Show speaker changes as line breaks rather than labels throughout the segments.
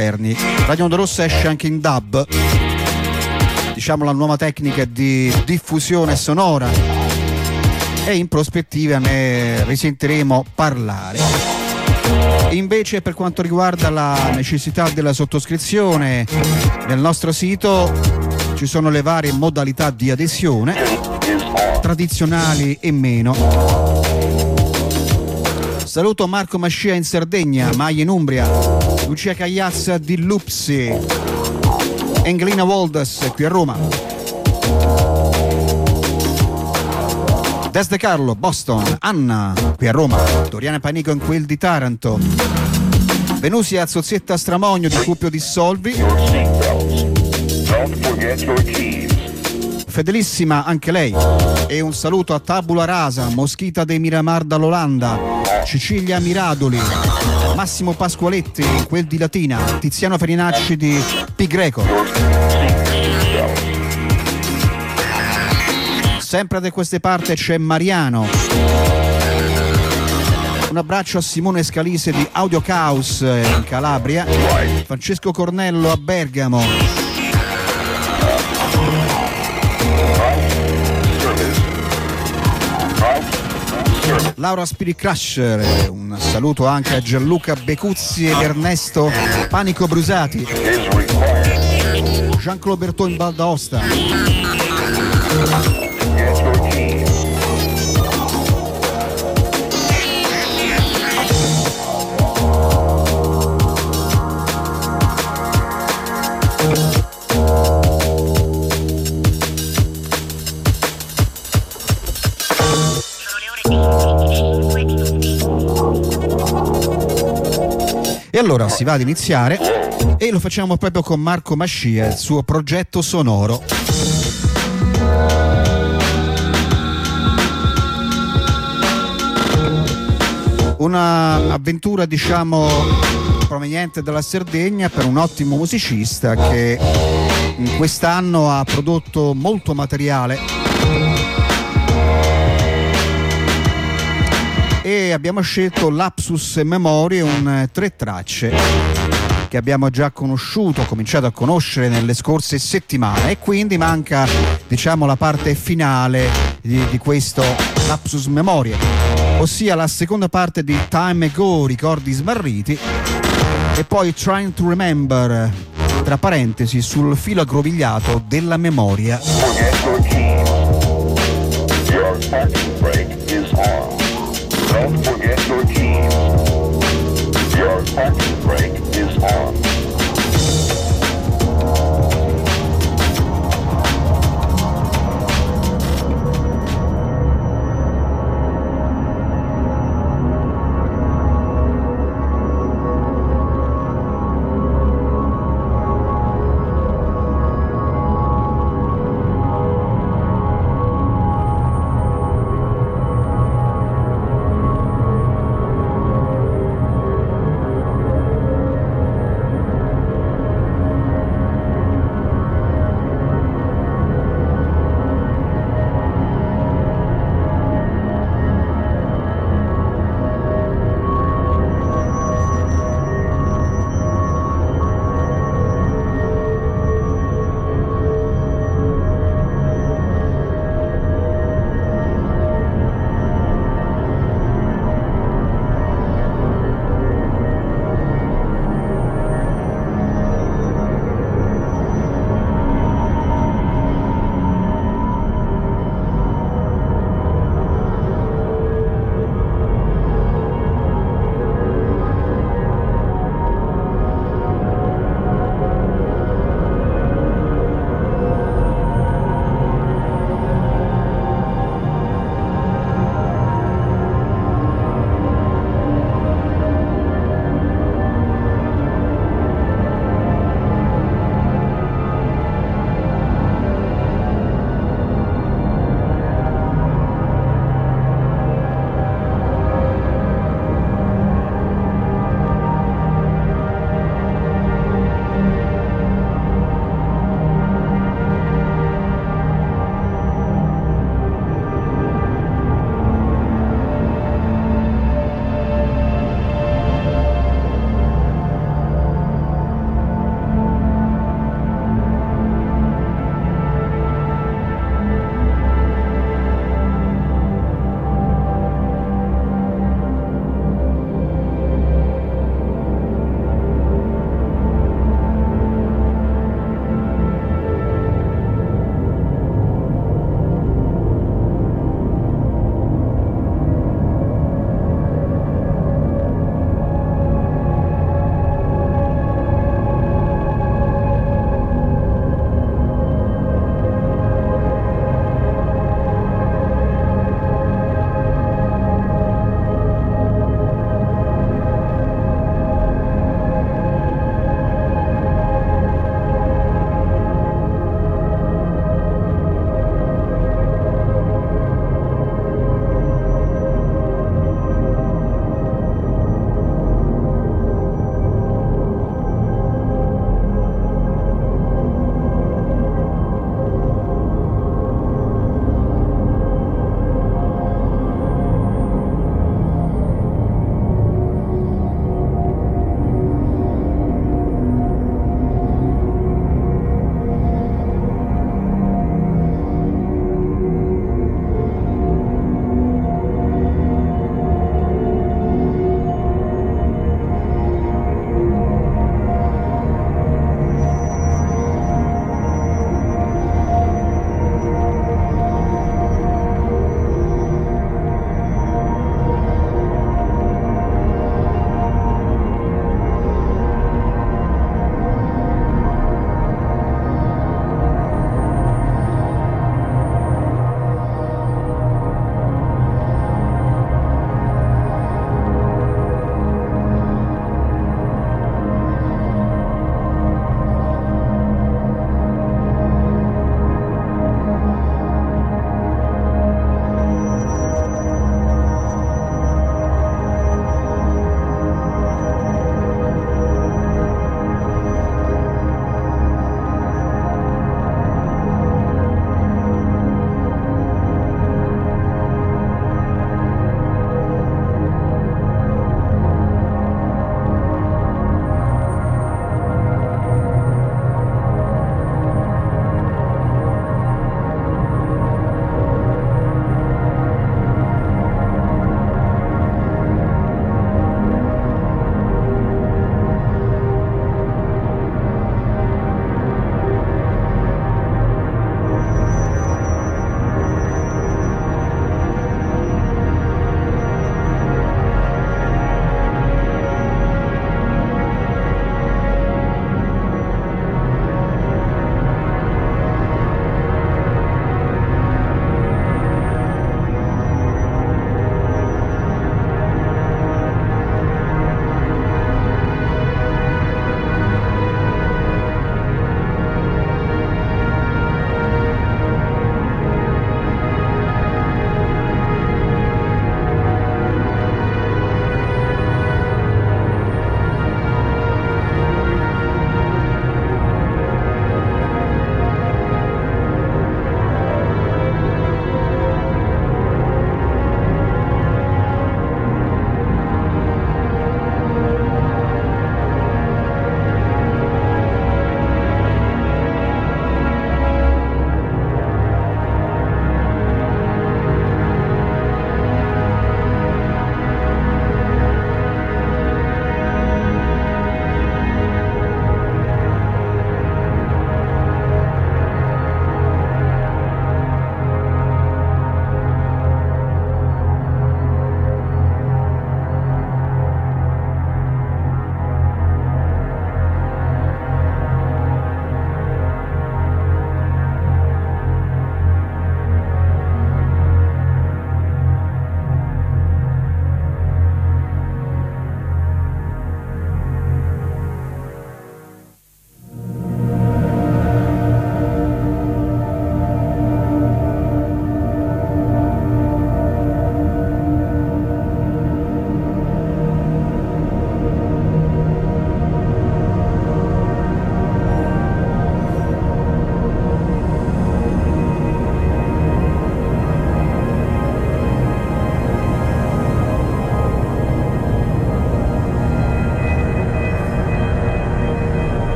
Erni. Radio Onda Rossa esce anche in DAB, diciamo la nuova tecnica di diffusione sonora e in prospettiva ne risentiremo parlare. Invece per quanto riguarda la necessità della sottoscrizione nel nostro sito ci sono le varie modalità di adesione, tradizionali e meno. Saluto Marco Mascia in Sardegna, Maia in Umbria, Lucia Cagliazza di Lupsi, Englina Waldas qui a Roma. Des De Carlo, Boston, Anna qui a Roma, Doriana Panico in quel di Taranto, Venusia Zozzietta Stramogno di Cuppio di Solvi. Fedelissima anche lei. E un saluto a Tabula Rasa, Moschita de Miramar dall'Olanda, Cecilia Miradoli, Massimo Pasqualetti, quel di Latina, Tiziano Ferinacci di Pi Greco. Sempre da queste parti c'è Mariano. Un abbraccio a Simone Scalise di Audio Caos in Calabria, Francesco Cornello a Bergamo, Laura Spirit Crusher, un saluto anche a Gianluca Becuzzi ed Ernesto Panico Brusati, Jean-Claude Bertò in Val allora si va ad iniziare e lo facciamo proprio con Marco Mascia, il suo progetto sonoro. Un'avventura diciamo proveniente dalla Sardegna per un ottimo musicista che quest'anno ha prodotto molto materiale e abbiamo scelto Lapsus Memorie, un eh, tre tracce che abbiamo già conosciuto, cominciato a conoscere nelle scorse settimane. E quindi manca diciamo la parte finale di, di questo Lapsus Memorie, ossia la seconda parte di Time Ago, ricordi smarriti. E poi Trying to Remember, tra parentesi, sul filo aggrovigliato della memoria. Don't forget your keys. Your parking brake is on.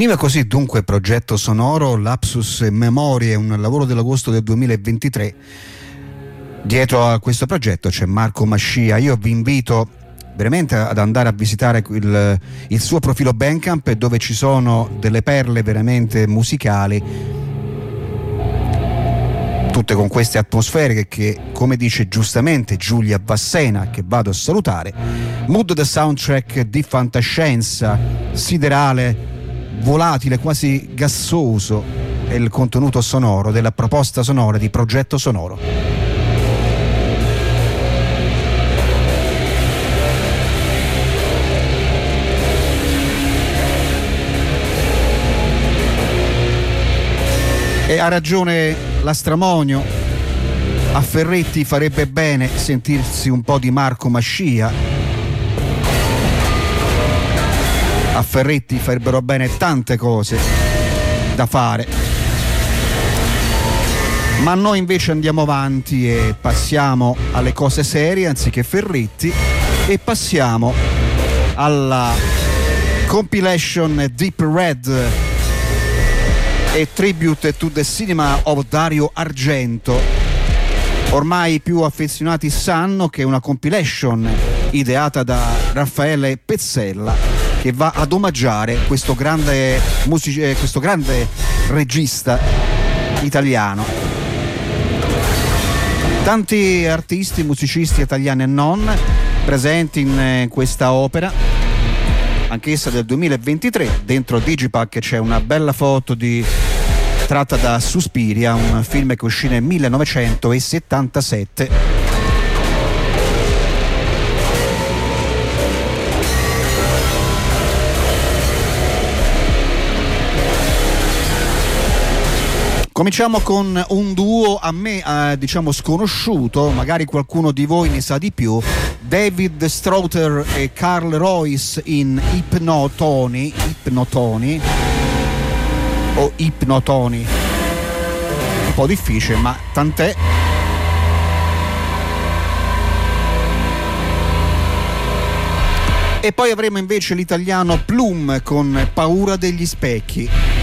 Finiva così dunque progetto sonoro Lapsus Memorie, un lavoro dell'agosto del 2023. Dietro a questo progetto c'è Marco Mascia. Io vi invito veramente ad andare a visitare il, il suo profilo Bandcamp dove ci sono delle perle veramente musicali tutte con queste atmosfere che, che, come dice giustamente Giulia Vassena che vado a salutare mood the soundtrack di fantascienza siderale volatile quasi gassoso è il contenuto sonoro della proposta sonora di progetto sonoro E ha ragione l'Astramonio. A Ferretti farebbe bene sentirsi un po' di Marco Mascia. A Ferretti farebbero bene tante cose da fare. Ma noi invece andiamo avanti e passiamo alle cose serie anziché Ferretti e passiamo alla compilation Deep Red e Tribute to the Cinema of Dario Argento. Ormai i più affezionati sanno che è una compilation ideata da Raffaele Pezzella che va ad omaggiare questo grande, music- eh, questo grande regista italiano. Tanti artisti, musicisti italiani e non presenti in eh, questa opera anch'essa del 2023. Dentro Digipack c'è una bella foto di tratta da Suspiria, un film che uscì nel 1977 Cominciamo con un duo a me eh, diciamo sconosciuto, magari qualcuno di voi ne sa di più. David Strother e Carl Royce in Ipnotoni, Ipnotoni o Ipnotoni. Un po' difficile, ma tant'è. E poi avremo invece l'italiano Plum con Paura degli specchi.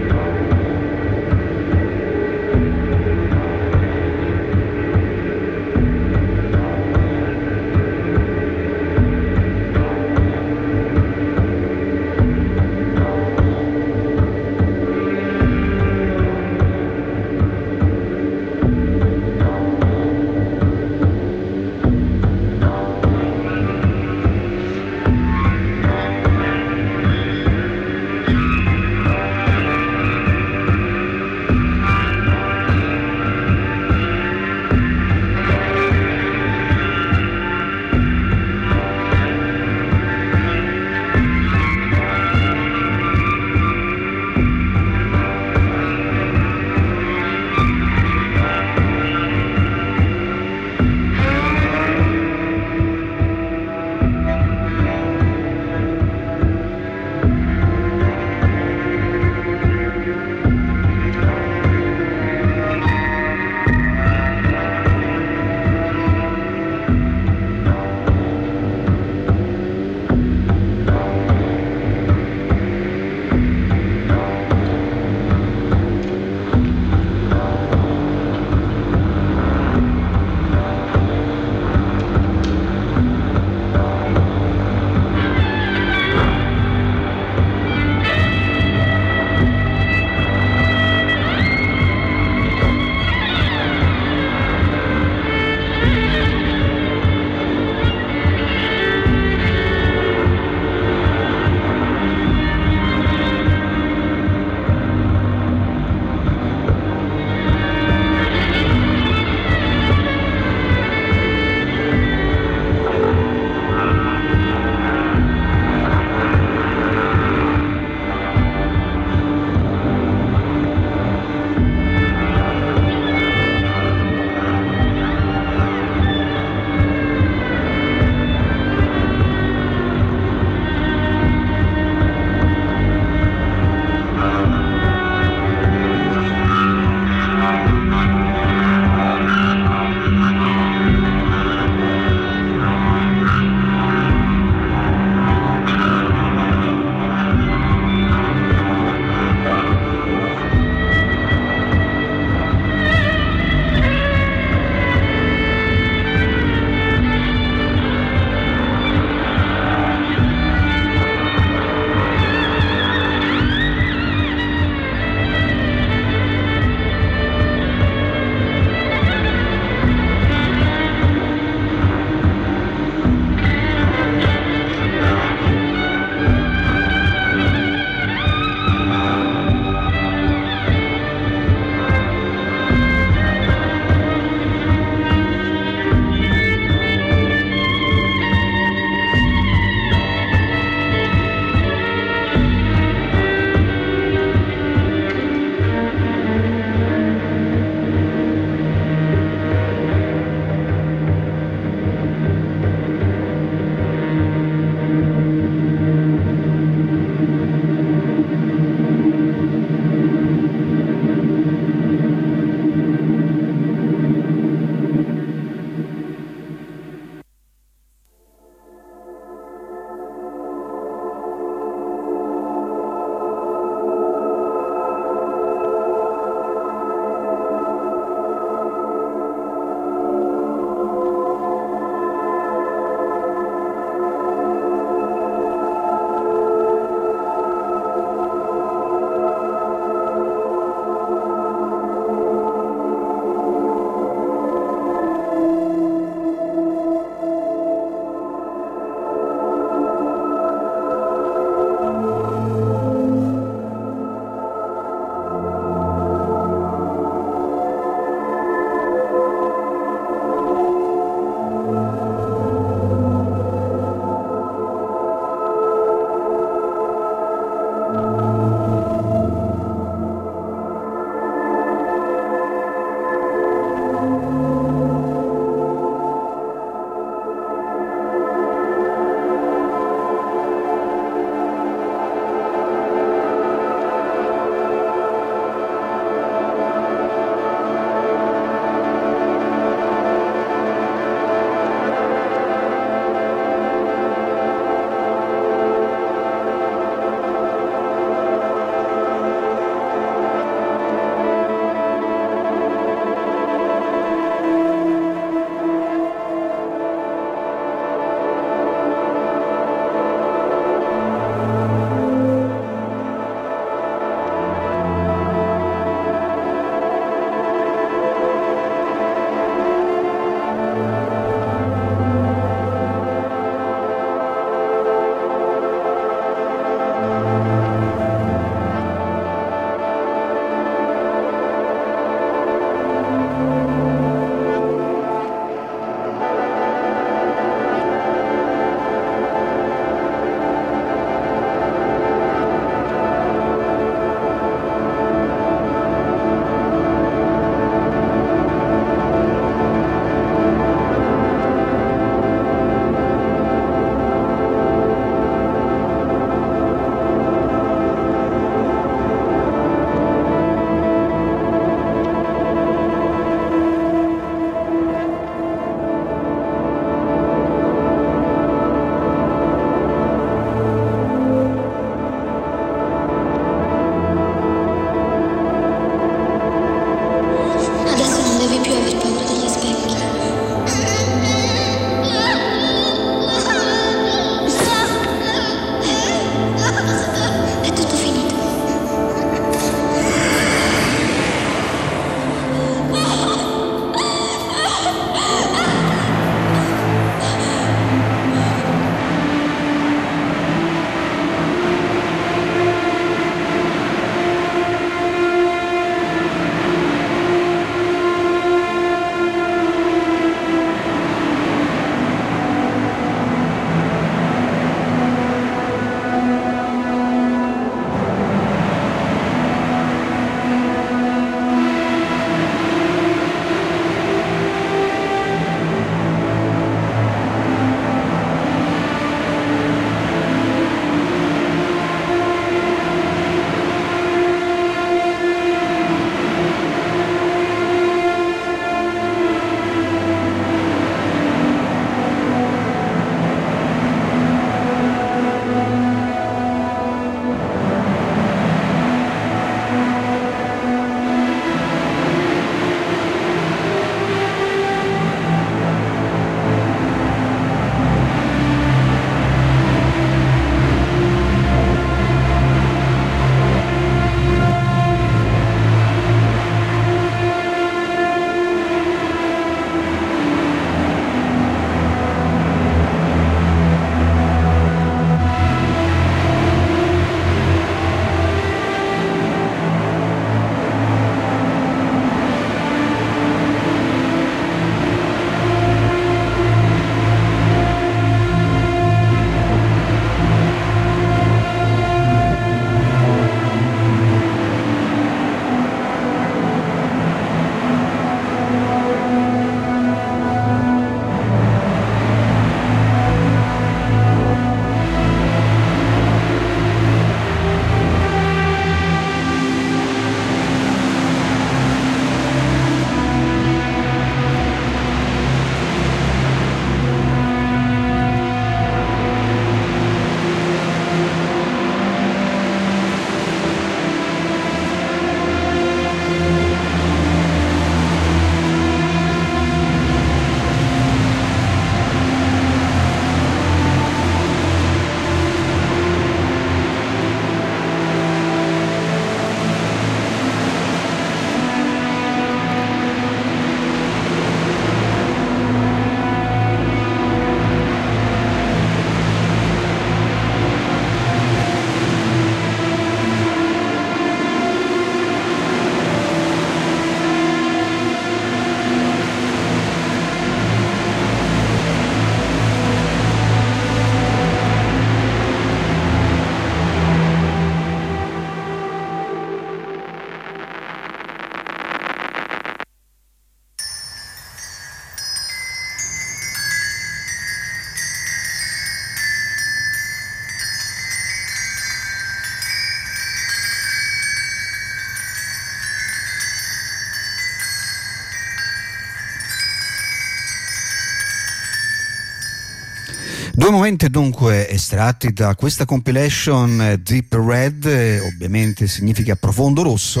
Due momenti dunque estratti da questa compilation eh, Deep Red, eh, ovviamente significa profondo rosso,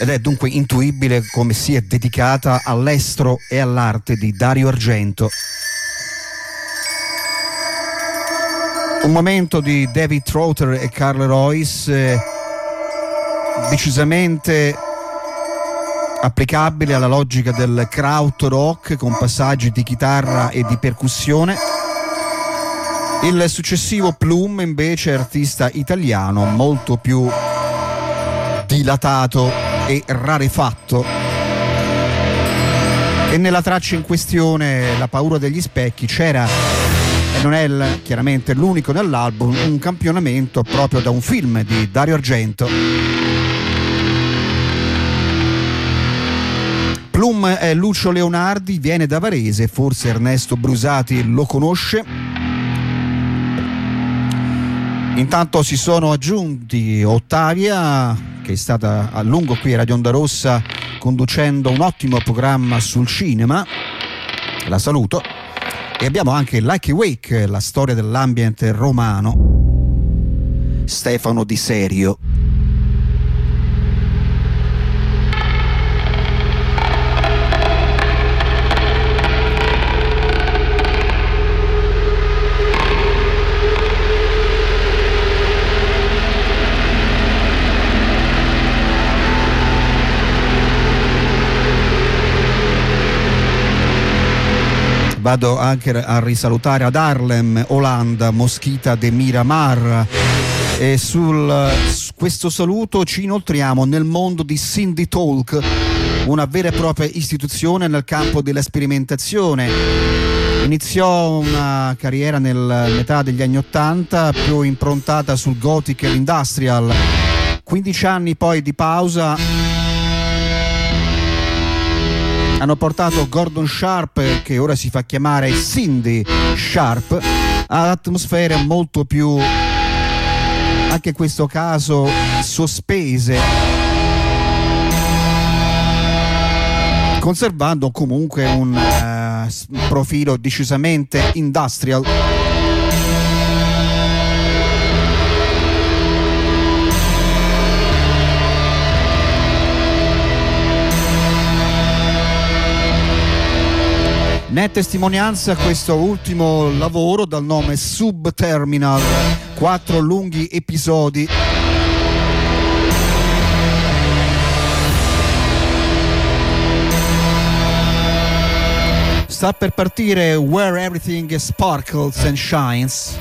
ed è dunque intuibile come sia dedicata all'estro e all'arte di Dario Argento. Un momento di David Trotter e Carl Royce eh, decisamente applicabile alla logica del kraut rock con passaggi di chitarra e di percussione il successivo Plum invece è artista italiano molto più dilatato e rarefatto. E nella traccia in questione, La paura degli specchi, c'era, e non è il, chiaramente l'unico nell'album, un campionamento proprio da un film di Dario Argento. Plum è Lucio Leonardi, viene da Varese, forse Ernesto Brusati lo conosce Intanto si sono aggiunti Ottavia, che è stata a lungo qui a Radio Onda Rossa conducendo un ottimo programma sul cinema. La saluto. E abbiamo anche Like Wake, la storia dell'ambiente romano. Stefano Di Serio. Vado anche a risalutare ad Harlem, Olanda, Moschita de Miramar e sul su questo saluto ci inoltriamo nel mondo di Cindy Talk, una vera e propria istituzione nel campo della sperimentazione. Iniziò una carriera nel metà degli anni Ottanta più improntata sul gothic e l'industrial. 15 anni poi di pausa hanno portato Gordon Sharp, che ora si fa chiamare Cindy Sharp, ad atmosfere molto più, anche in questo caso, sospese, conservando comunque un uh, profilo decisamente industrial. Ne è testimonianza questo ultimo lavoro dal nome Subterminal, quattro lunghi episodi. Sta per partire Where Everything Sparkles and Shines.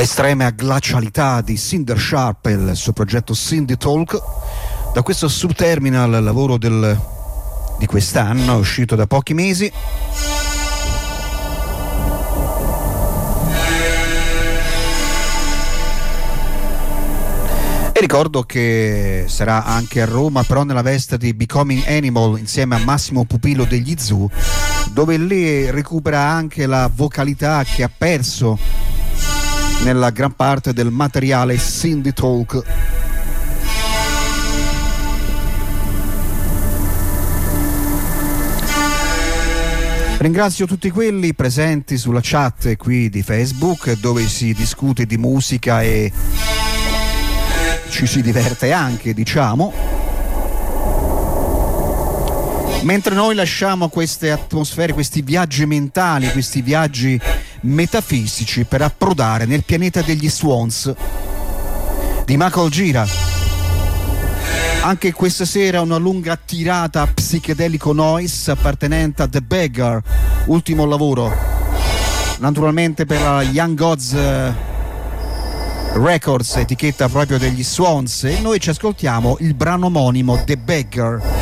L'estrema glacialità di Cinder Sharp e il suo progetto Cindy Talk. Da questo subterminal lavoro del, di quest'anno, uscito da pochi mesi. E ricordo che sarà anche a Roma, però nella veste di Becoming Animal insieme a Massimo Pupillo degli Zoo, dove lì recupera anche la vocalità che ha perso nella gran parte del materiale Cindy Talk. Ringrazio tutti quelli presenti sulla chat qui di Facebook dove si discute di musica e ci si diverte anche, diciamo. Mentre noi lasciamo queste atmosfere, questi viaggi mentali, questi viaggi metafisici per approdare nel pianeta degli Swans di Michael Gira. Anche questa sera una lunga tirata psichedelico noise appartenente a The Beggar, ultimo lavoro. Naturalmente per la Young Gods eh, Records, etichetta proprio degli Swans, e noi ci ascoltiamo il brano omonimo The Beggar.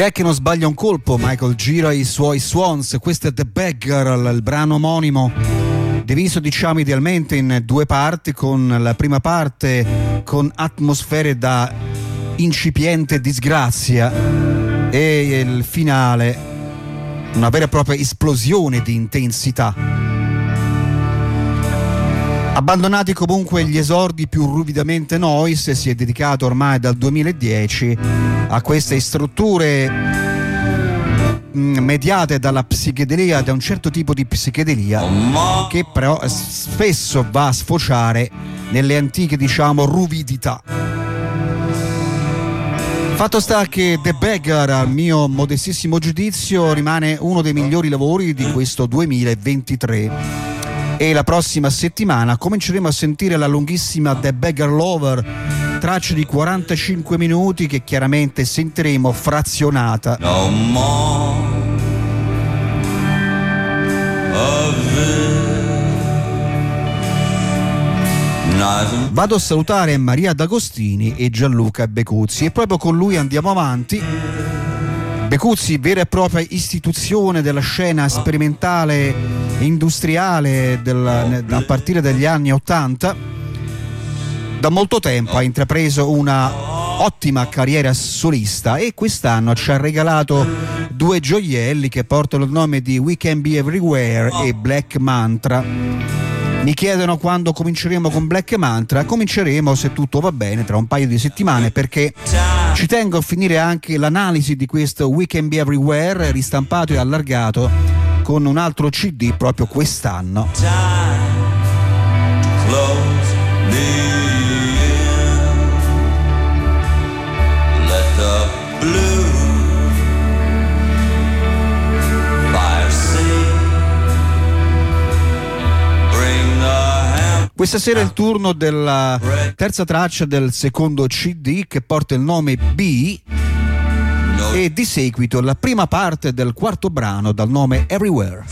Direi che non sbaglia un colpo, Michael gira i suoi swans, questo è The Beggar, il brano omonimo, diviso diciamo idealmente in due parti, con la prima parte con atmosfere da incipiente disgrazia e il finale una vera e propria esplosione di intensità. Abbandonati comunque gli esordi più ruvidamente noise, si è dedicato ormai dal 2010 a queste strutture mm, mediate dalla psichedelia, da un certo tipo di psichedelia che però spesso va a sfociare nelle antiche diciamo ruvidità. Fatto sta che The Beggar, al mio modestissimo giudizio, rimane uno dei migliori lavori di questo 2023 e la prossima settimana cominceremo a sentire la lunghissima The Beggar Lover, traccia di 45 minuti che chiaramente sentiremo frazionata. No more Vado a salutare Maria D'Agostini e Gianluca Becuzzi e proprio con lui andiamo avanti Becuzzi, vera e propria istituzione della scena sperimentale industriale del, a partire dagli anni Ottanta. Da molto tempo ha intrapreso una ottima carriera solista e quest'anno ci ha regalato due gioielli che portano il nome di We Can Be Everywhere e Black Mantra mi chiedono quando cominceremo con Black Mantra. Cominceremo, se tutto va bene, tra un paio di settimane perché ci tengo a finire anche l'analisi di questo We Can Be Everywhere ristampato e allargato con un altro CD proprio quest'anno. Questa sera è il turno della terza traccia del secondo CD che porta il nome B e di seguito la prima parte del quarto brano dal nome Everywhere.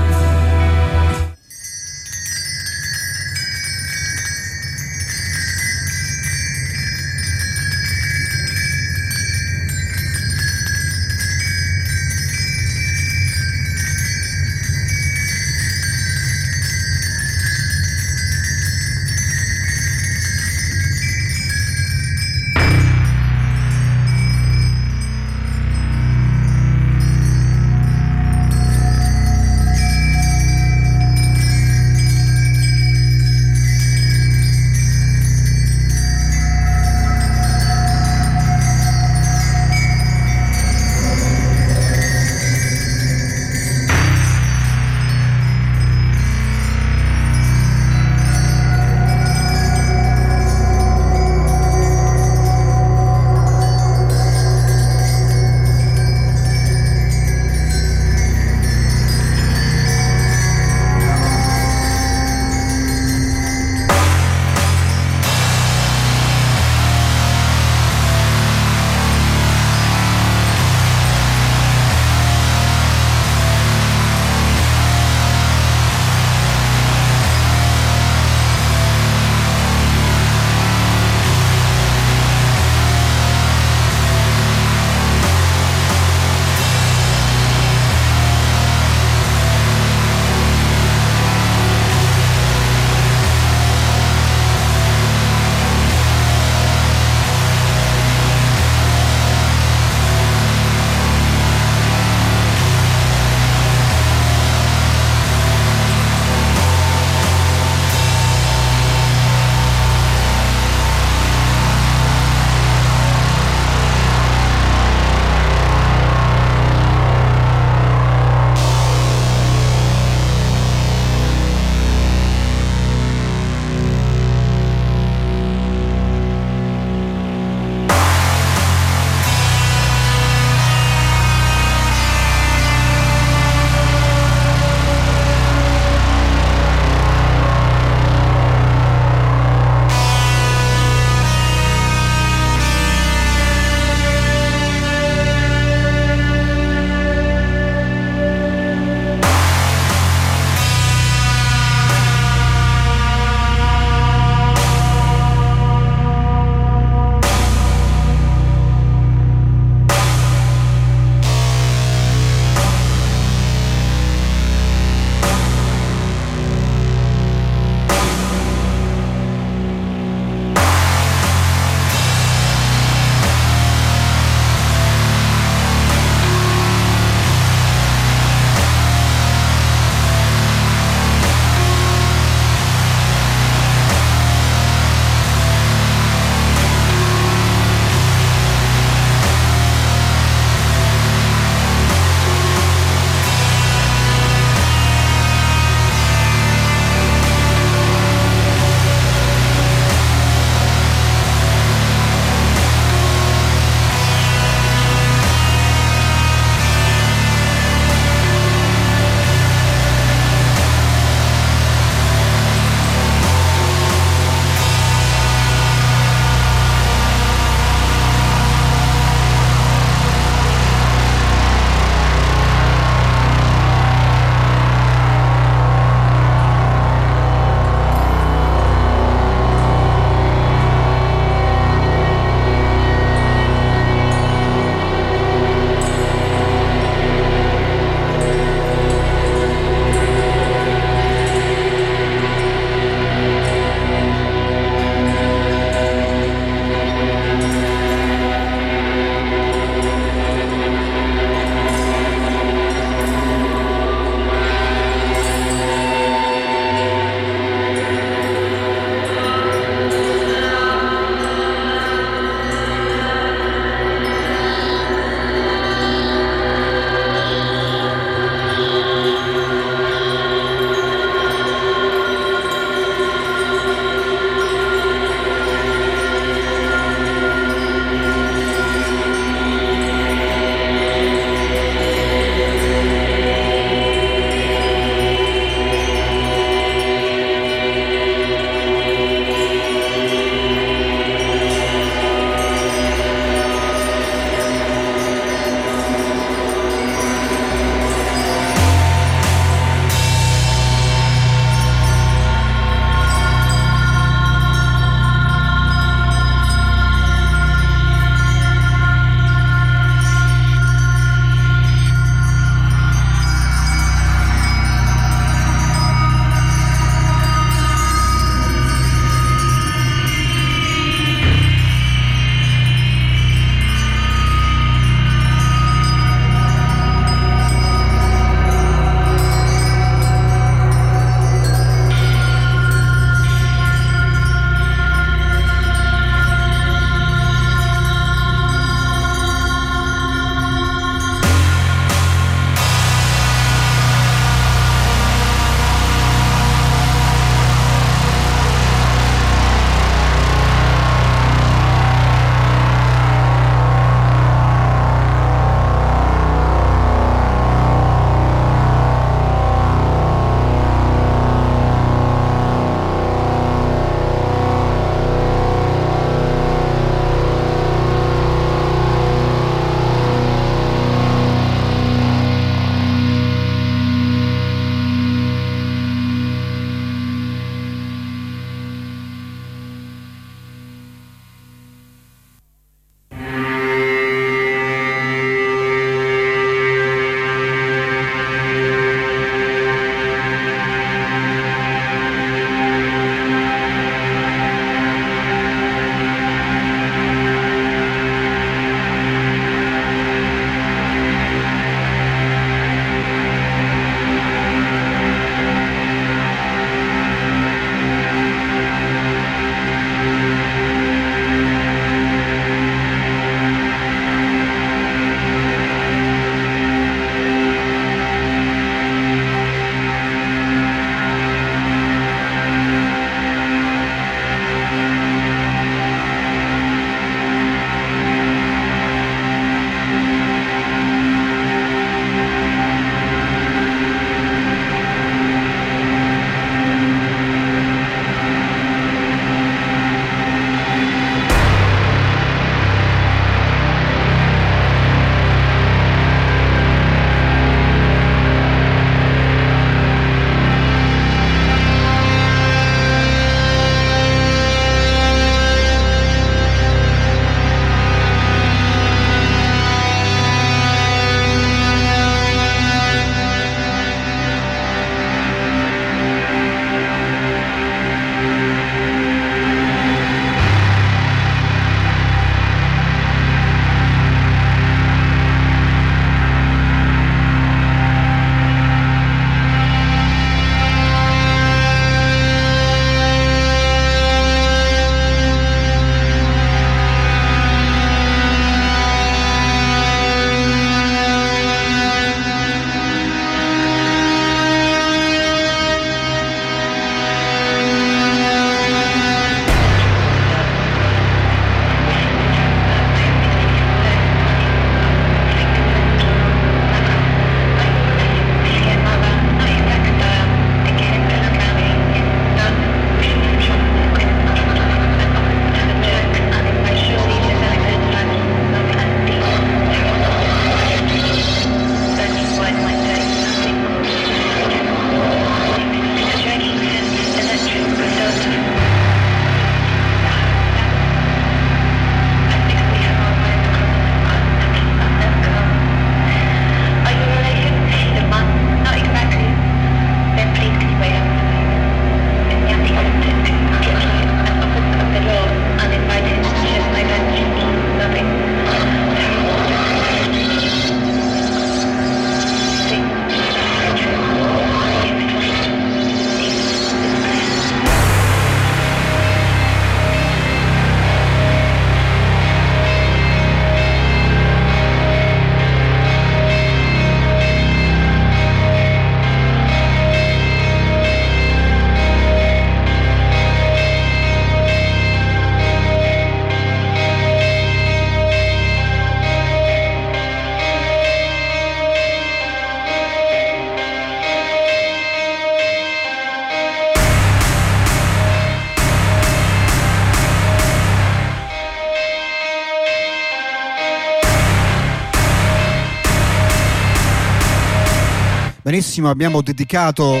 Benissimo, abbiamo dedicato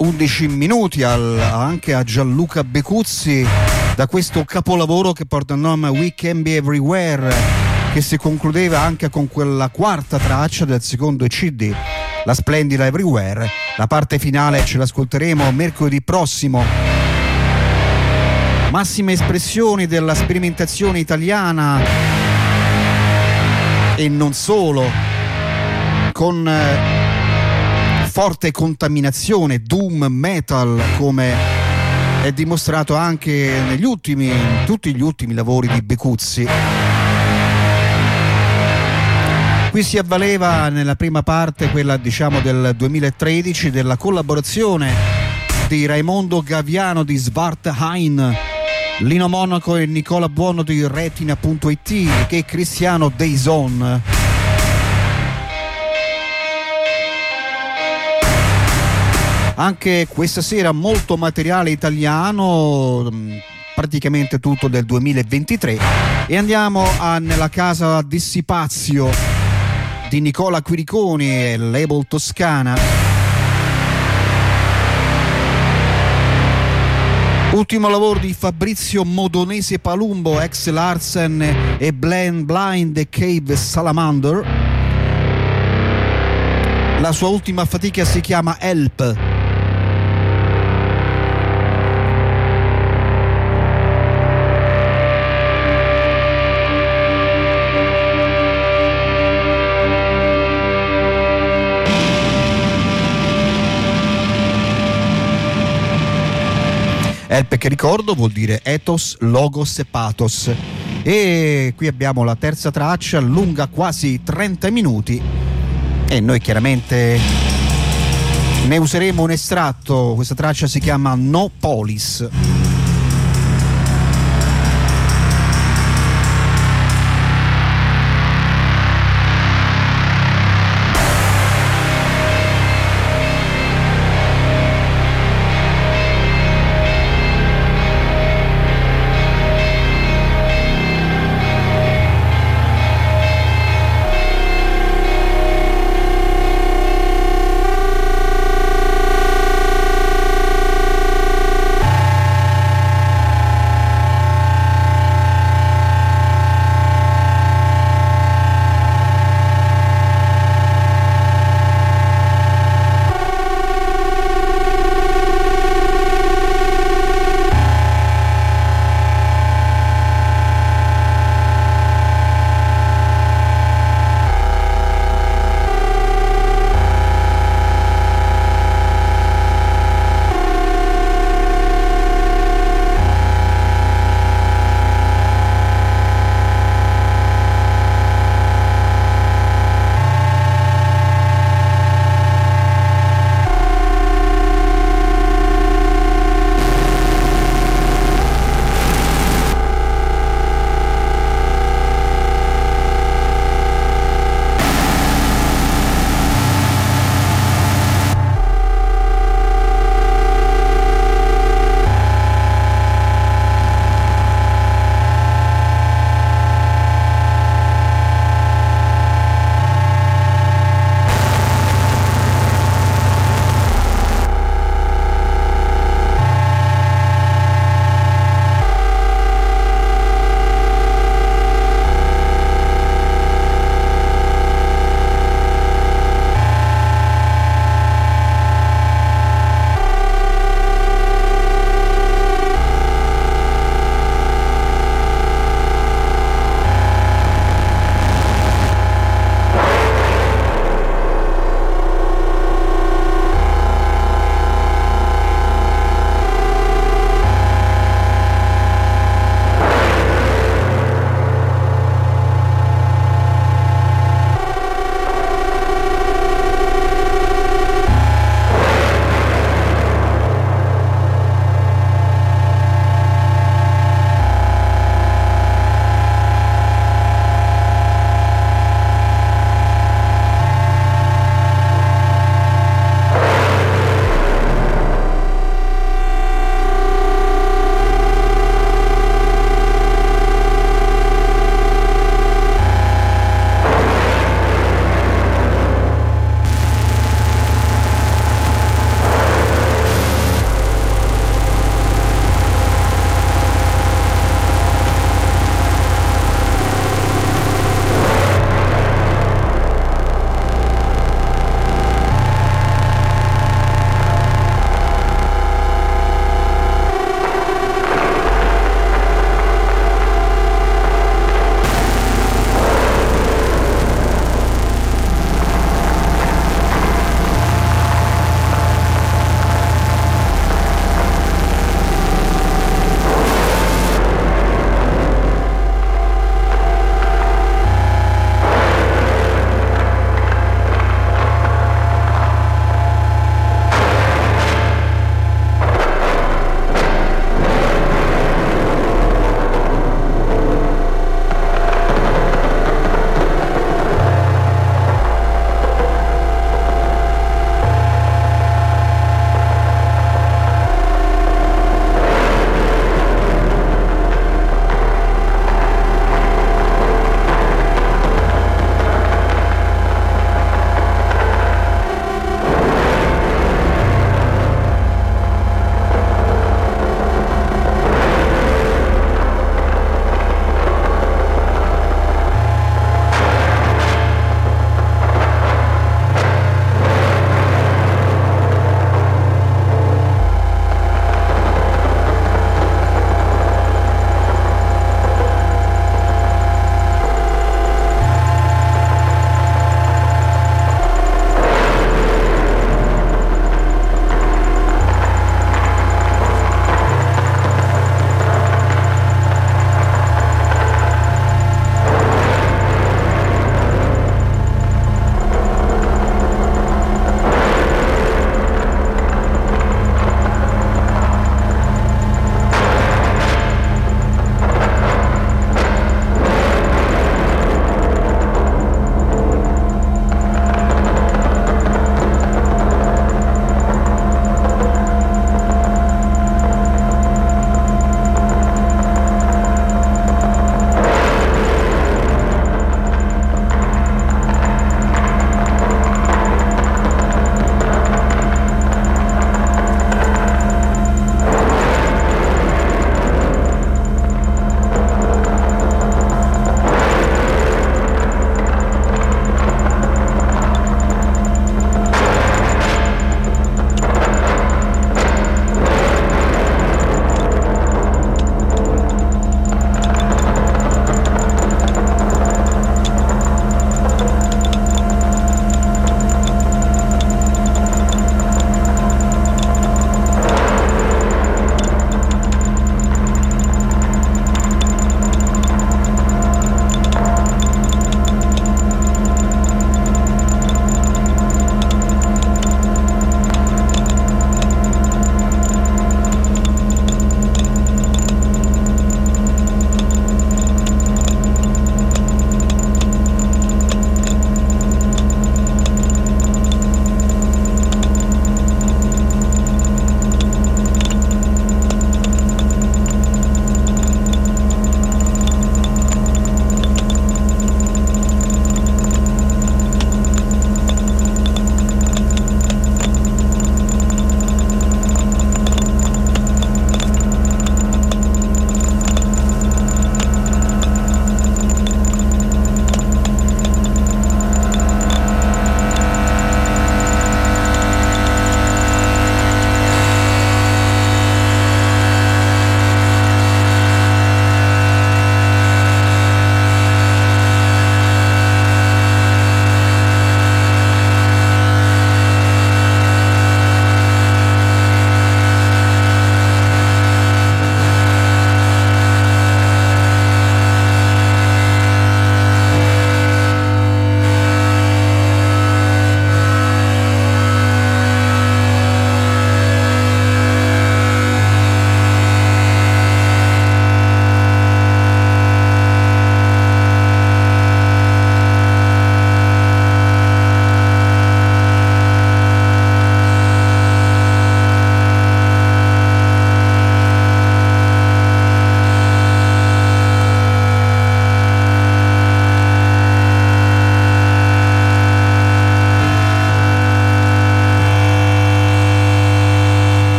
11 minuti al, anche a Gianluca Becuzzi da questo capolavoro che porta il nome We Can Be Everywhere che si concludeva anche con quella quarta traccia del secondo CD, la splendida Everywhere. La parte finale ce l'ascolteremo mercoledì prossimo. Massime espressioni della sperimentazione italiana e non solo, con eh, forte contaminazione, doom metal come è dimostrato anche negli ultimi, in tutti gli ultimi lavori di Becuzzi. Qui si avvaleva nella prima parte, quella diciamo del 2013, della collaborazione di Raimondo Gaviano di Svartheim, Lino Monaco e Nicola Buono di Retina.it che Cristiano Deison. Anche questa sera molto materiale italiano, mm, praticamente tutto del 2023. E andiamo a, nella casa Dissipazio di Nicola Quiriconi e Label Toscana. Ultimo lavoro di Fabrizio Modonese Palumbo, ex Larsen e Blend Blind Cave Salamander. La sua ultima fatica si chiama Help. Elpe che ricordo vuol dire ethos, logos e pathos. E qui abbiamo la terza traccia, lunga quasi 30 minuti e noi chiaramente ne useremo un estratto, questa traccia si chiama No Polis.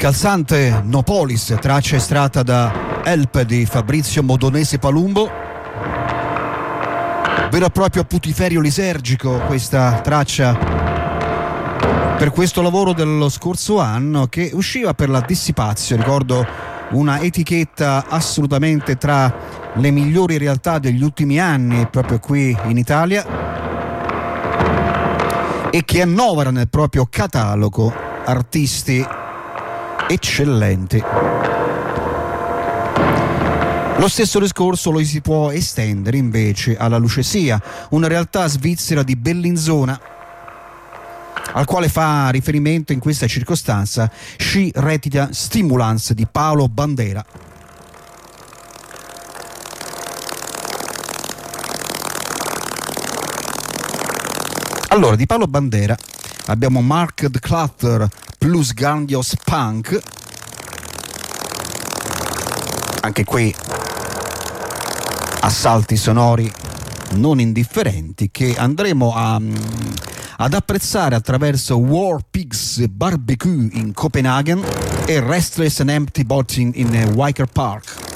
L'incalzante Nopolis, traccia estratta da Help di Fabrizio Modonese Palumbo. Vero e proprio putiferio lisergico questa traccia per questo lavoro dello scorso anno che usciva per la Dissipazio, ricordo una etichetta assolutamente tra le migliori realtà degli ultimi anni proprio qui in Italia e che annovera nel proprio catalogo artisti eccellenti. Lo stesso discorso lo si può estendere invece alla Lucesia, una realtà svizzera di Bellinzona al quale fa riferimento in questa circostanza Sci Retida Stimulans di Paolo Bandera. Allora, di Paolo Bandera abbiamo Marked Clutter plus Grandios Punk. Anche qui assalti sonori non indifferenti che andremo a, mm, ad apprezzare attraverso War Pigs Barbecue in Copenaghen e Restless and Empty Boating in Wiker Park.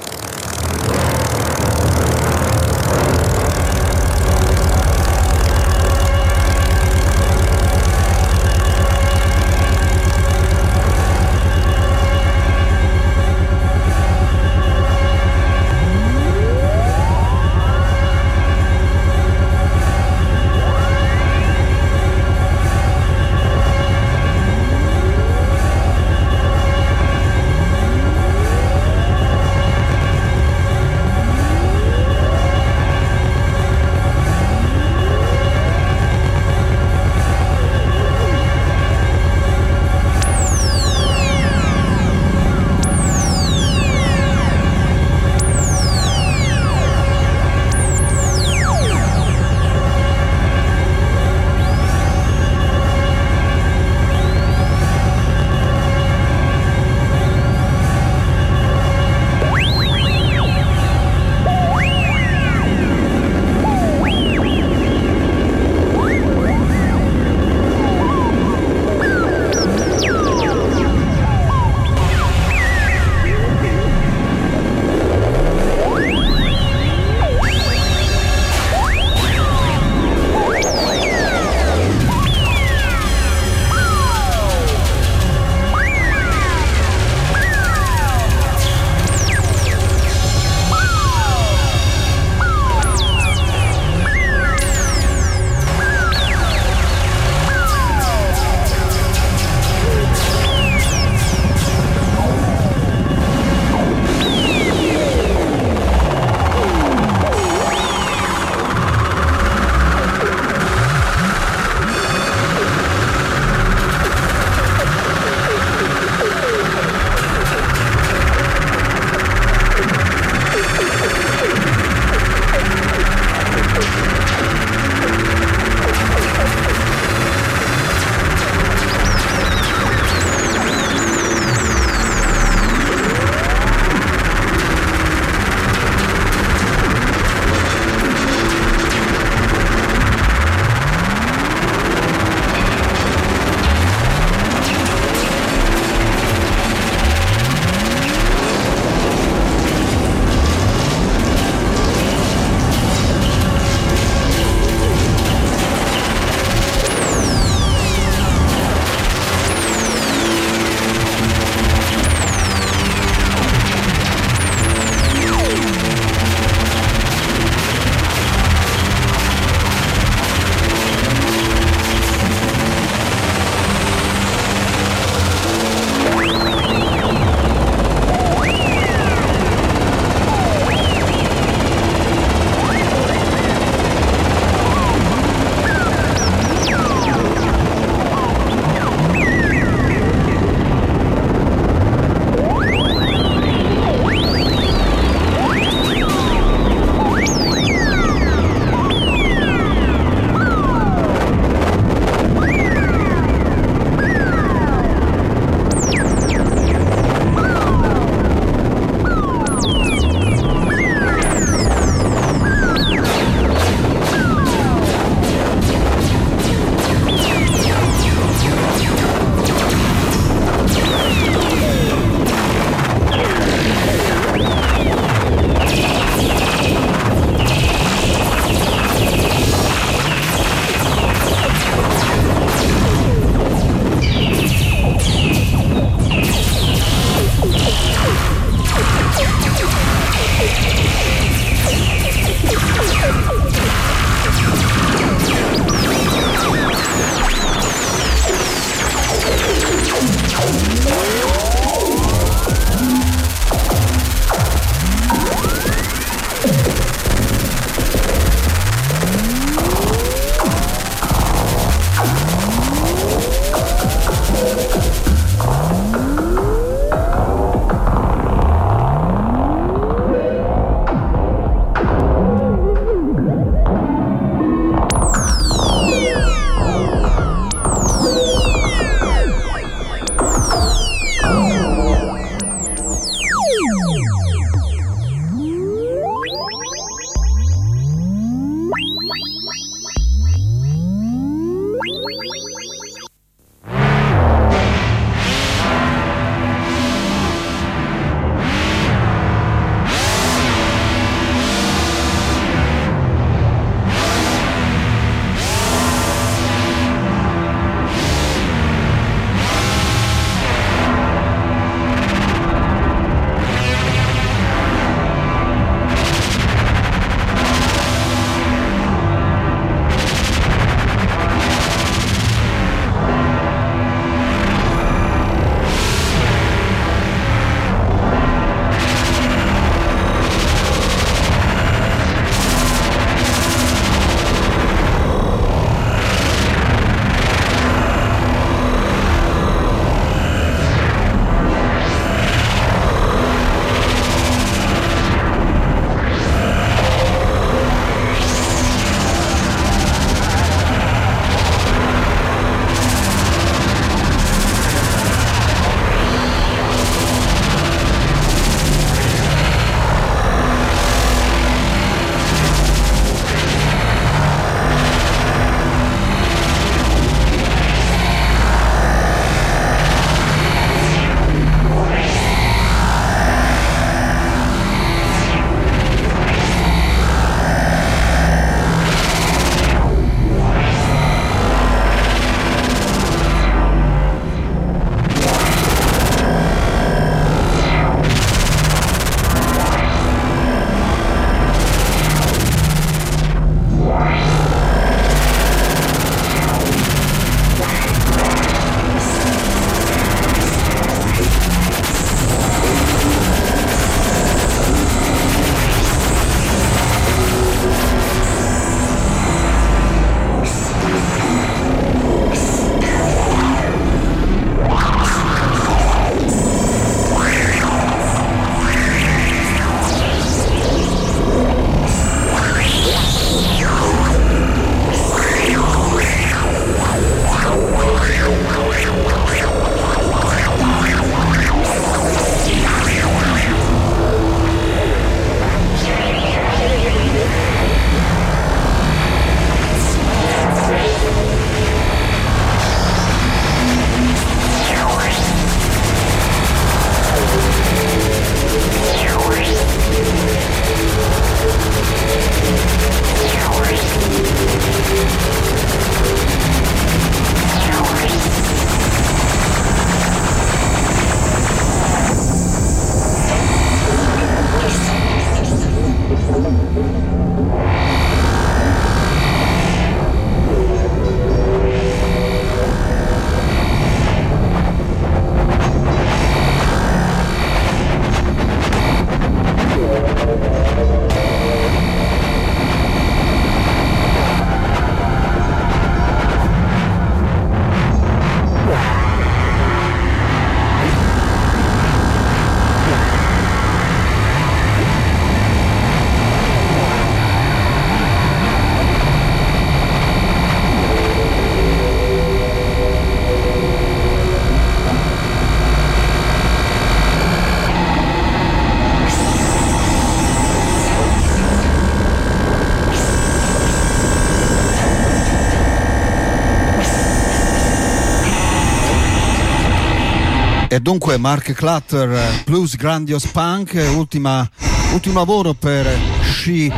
Dunque Mark Clutter, Blues Grandiose Punk, ultima, ultimo lavoro per She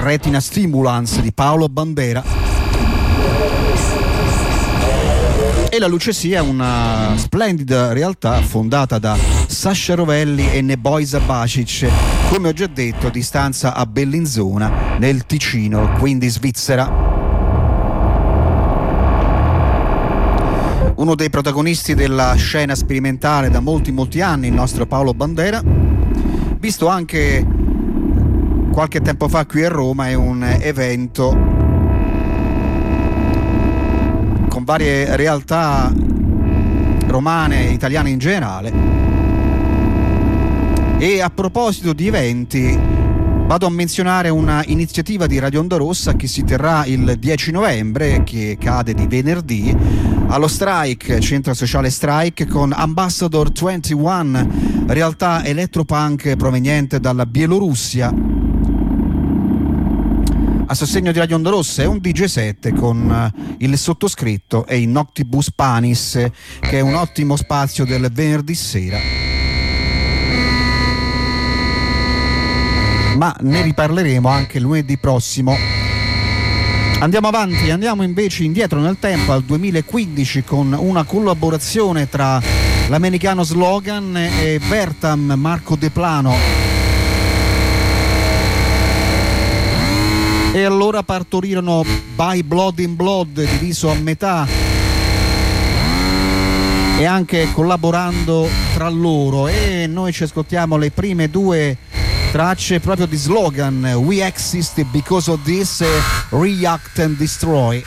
Retina Stimulans di Paolo Bandera. E la Luce Sia è una splendida realtà fondata da Sasha Rovelli e Neboisa Bacic, come ho già detto, di stanza a Bellinzona, nel Ticino, quindi Svizzera. Uno dei protagonisti della scena sperimentale da molti molti anni, il nostro Paolo Bandera, visto anche qualche tempo fa qui a Roma è un evento con varie realtà romane e italiane in generale. E a proposito di eventi, vado a menzionare una iniziativa di Radio Onda Rossa che si terrà il 10 novembre, che cade di venerdì, allo Strike, centro sociale Strike, con Ambassador 21, realtà electropunk proveniente dalla Bielorussia. A sostegno di Radio Onda Rossa è un DJ 7 con eh, il sottoscritto e il Noctibus Panis, che è un ottimo spazio del venerdì sera. Ma ne riparleremo anche lunedì prossimo Andiamo avanti, andiamo invece indietro nel tempo al 2015 con una collaborazione tra l'americano Slogan e Vertam Marco De Plano. E allora partorirono By Blood in Blood diviso a metà e anche collaborando tra loro e noi ci ascoltiamo le prime due tracce proprio di slogan We exist because of this, react and destroy.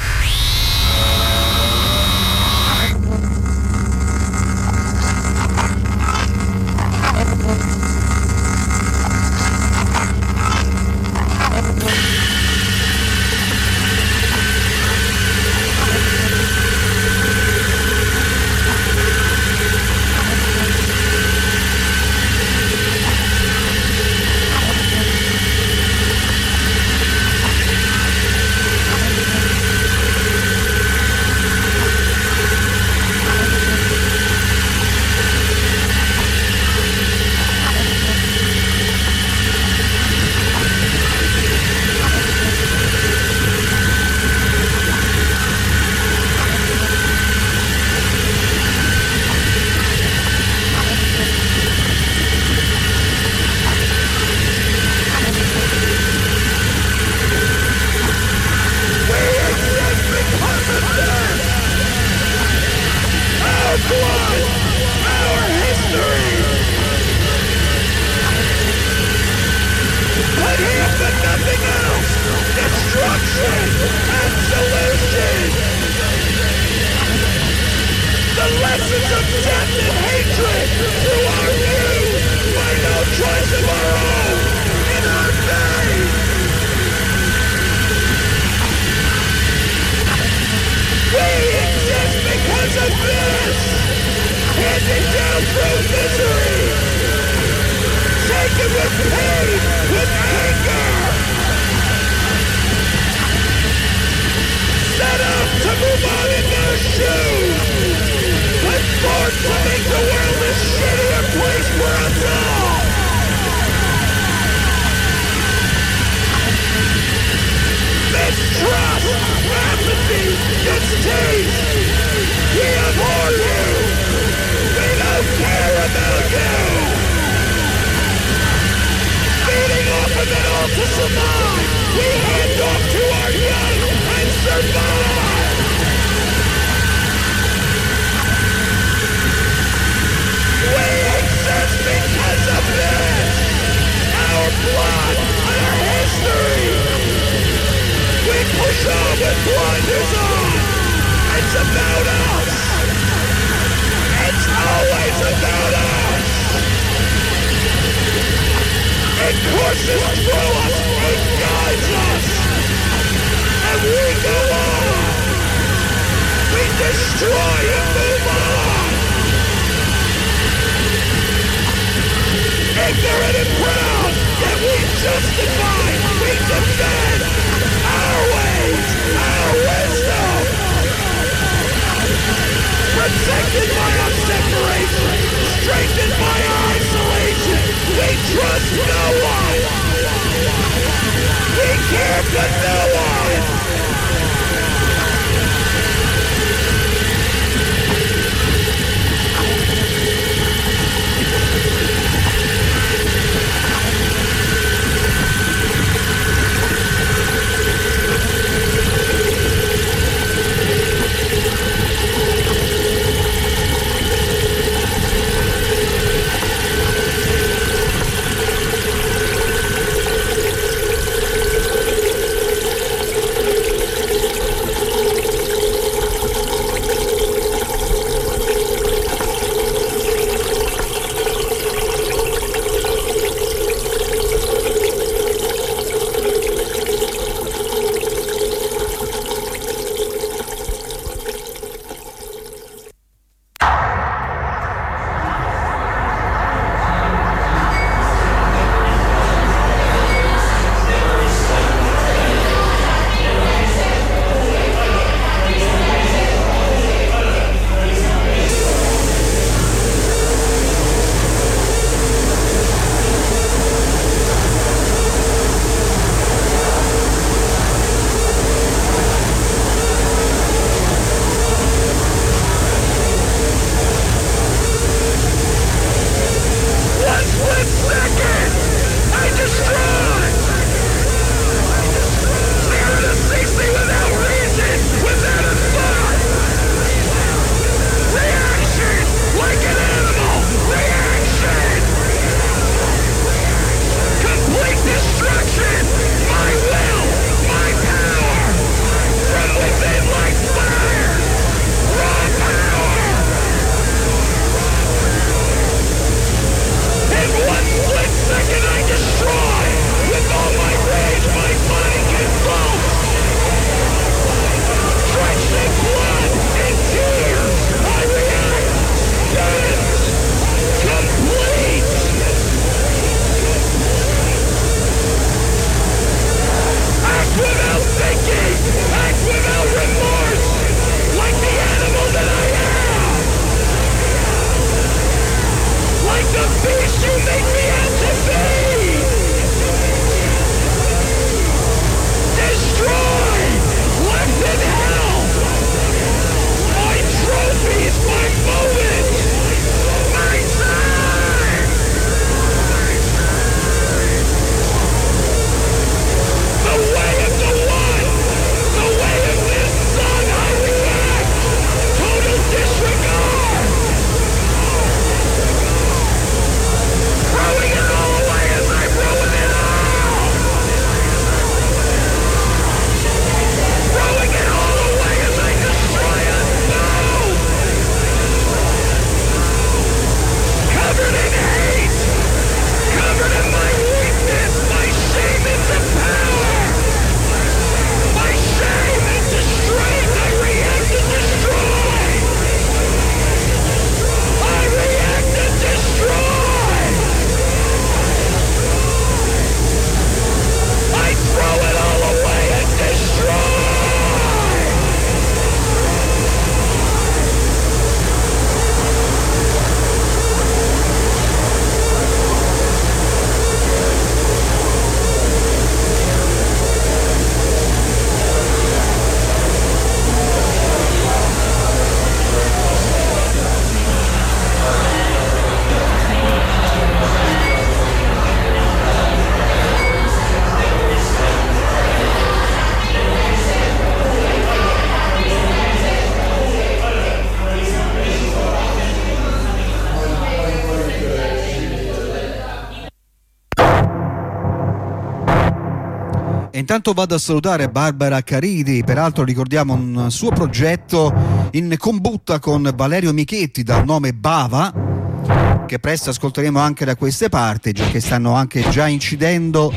Intanto vado a salutare Barbara Caridi, peraltro ricordiamo un suo progetto in combutta con Valerio Michetti dal nome Bava, che presto ascolteremo anche da queste parti, che stanno anche già incidendo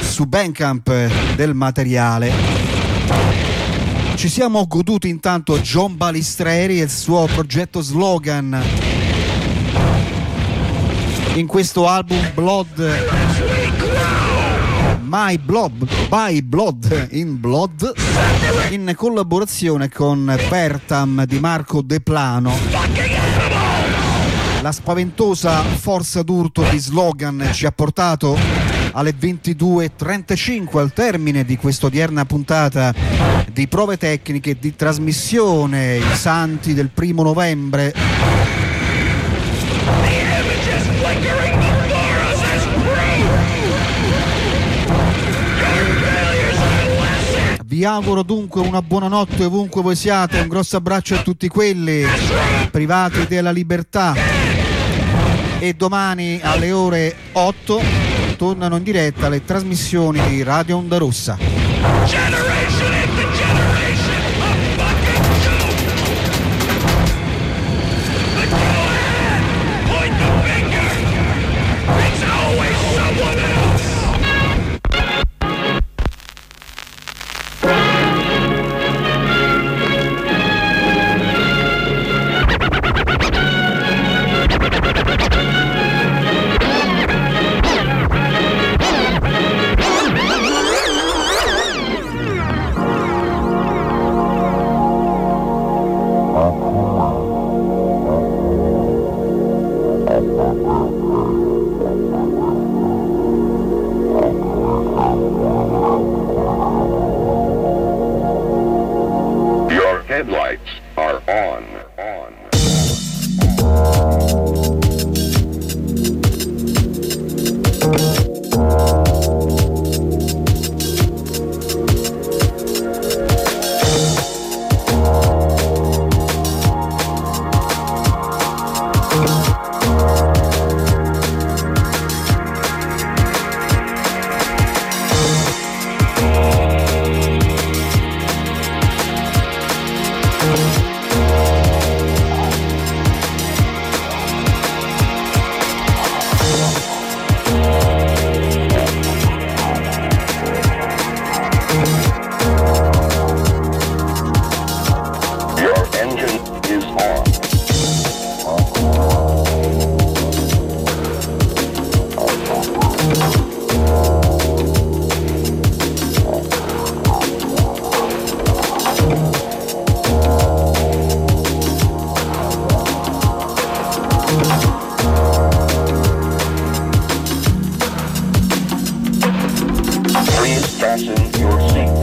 su Bandcamp del materiale. Ci siamo goduti intanto John Balistreri e il suo progetto Slogan in questo album Blood My Blood by Blood in Blood in collaborazione con Bertam di Marco De Plano. La spaventosa forza d'urto di slogan ci ha portato alle 22.35 al termine di questa odierna puntata di prove tecniche di trasmissione i santi del primo novembre Vi auguro dunque una buonanotte ovunque voi siate, un grosso abbraccio a tutti quelli privati della libertà e domani alle ore 8 tornano in diretta le trasmissioni di Radio Onda Rossa.